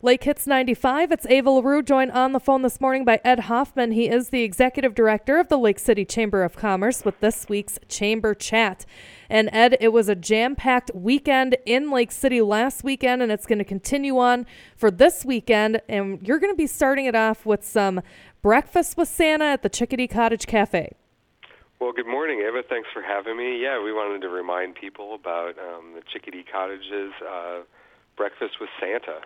Lake Hits 95, it's Ava LaRue, joined on the phone this morning by Ed Hoffman. He is the executive director of the Lake City Chamber of Commerce with this week's Chamber Chat. And Ed, it was a jam packed weekend in Lake City last weekend, and it's going to continue on for this weekend. And you're going to be starting it off with some breakfast with Santa at the Chickadee Cottage Cafe. Well, good morning, Eva. Thanks for having me. Yeah, we wanted to remind people about um, the Chickadee Cottage's uh, Breakfast with Santa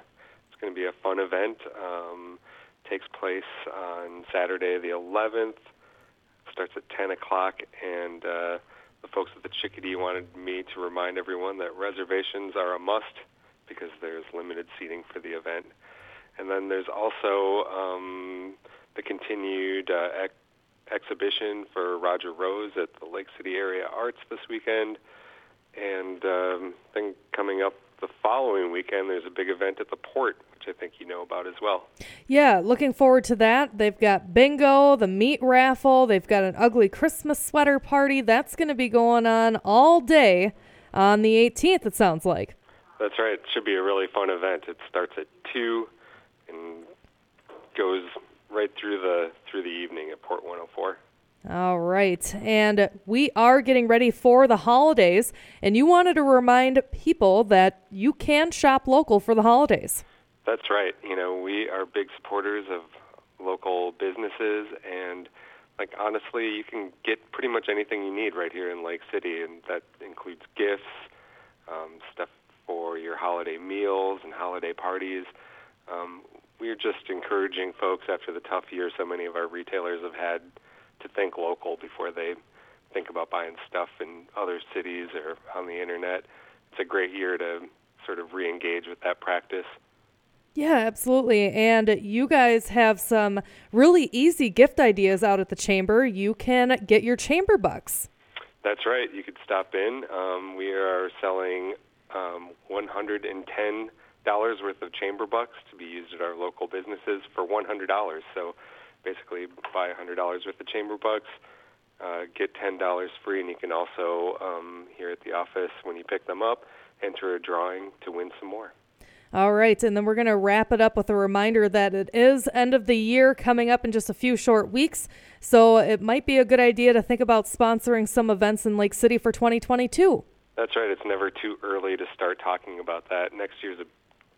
going to be a fun event. Um, takes place on Saturday the 11th. Starts at 10 o'clock, and uh, the folks at the Chickadee wanted me to remind everyone that reservations are a must because there's limited seating for the event. And then there's also um, the continued uh, ex- exhibition for Roger Rose at the Lake City Area Arts this weekend. And um, then coming up the following weekend, there's a big event at the port which I think you know about as well. Yeah, looking forward to that. They've got bingo, the meat raffle, they've got an ugly Christmas sweater party. That's going to be going on all day on the 18th, it sounds like. That's right. It should be a really fun event. It starts at 2 and goes right through the through the evening at Port 104. All right. And we are getting ready for the holidays. And you wanted to remind people that you can shop local for the holidays. That's right. You know, we are big supporters of local businesses and like honestly, you can get pretty much anything you need right here in Lake City and that includes gifts, um, stuff for your holiday meals and holiday parties. Um, we're just encouraging folks after the tough year so many of our retailers have had to think local before they think about buying stuff in other cities or on the internet. It's a great year to sort of re-engage with that practice. Yeah, absolutely. And you guys have some really easy gift ideas out at the chamber. You can get your chamber bucks. That's right. You could stop in. Um, we are selling um, $110 worth of chamber bucks to be used at our local businesses for $100. So basically, buy a $100 worth of chamber bucks, uh, get $10 free, and you can also, um, here at the office, when you pick them up, enter a drawing to win some more. All right, and then we're going to wrap it up with a reminder that it is end of the year coming up in just a few short weeks. So it might be a good idea to think about sponsoring some events in Lake City for 2022. That's right. It's never too early to start talking about that. Next year's a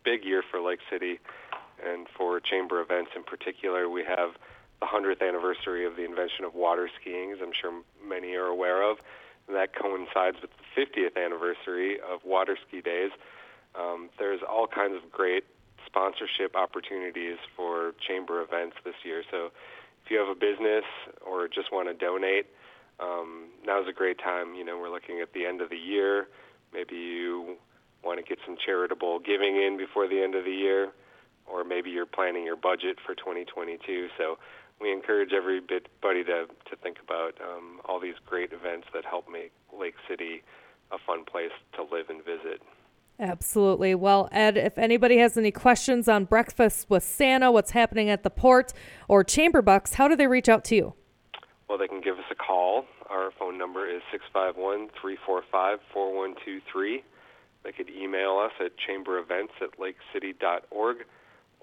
big year for Lake City and for chamber events in particular. We have the 100th anniversary of the invention of water skiing, as I'm sure many are aware of. And that coincides with the 50th anniversary of water ski days. Um, there's all kinds of great sponsorship opportunities for chamber events this year. So if you have a business or just want to donate, um, now's a great time. You know, we're looking at the end of the year. Maybe you want to get some charitable giving in before the end of the year, or maybe you're planning your budget for 2022. So we encourage everybody to to think about um, all these great events that help make Lake City a fun place to live and visit. Absolutely. Well, Ed, if anybody has any questions on breakfast with Santa, what's happening at the port, or Chamber Bucks, how do they reach out to you? Well, they can give us a call. Our phone number is 651 345 4123. They could email us at chamberevents at lakecity.org,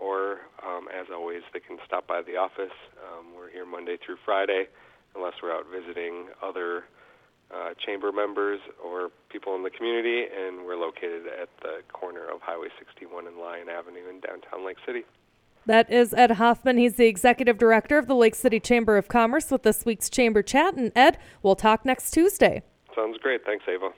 or um, as always, they can stop by the office. Um, we're here Monday through Friday, unless we're out visiting other uh, chamber members or people in the community, and we're located at the corner of Highway 61 and Lyon Avenue in downtown Lake City. That is Ed Hoffman. He's the executive director of the Lake City Chamber of Commerce with this week's Chamber Chat. And Ed, we'll talk next Tuesday. Sounds great. Thanks, Ava.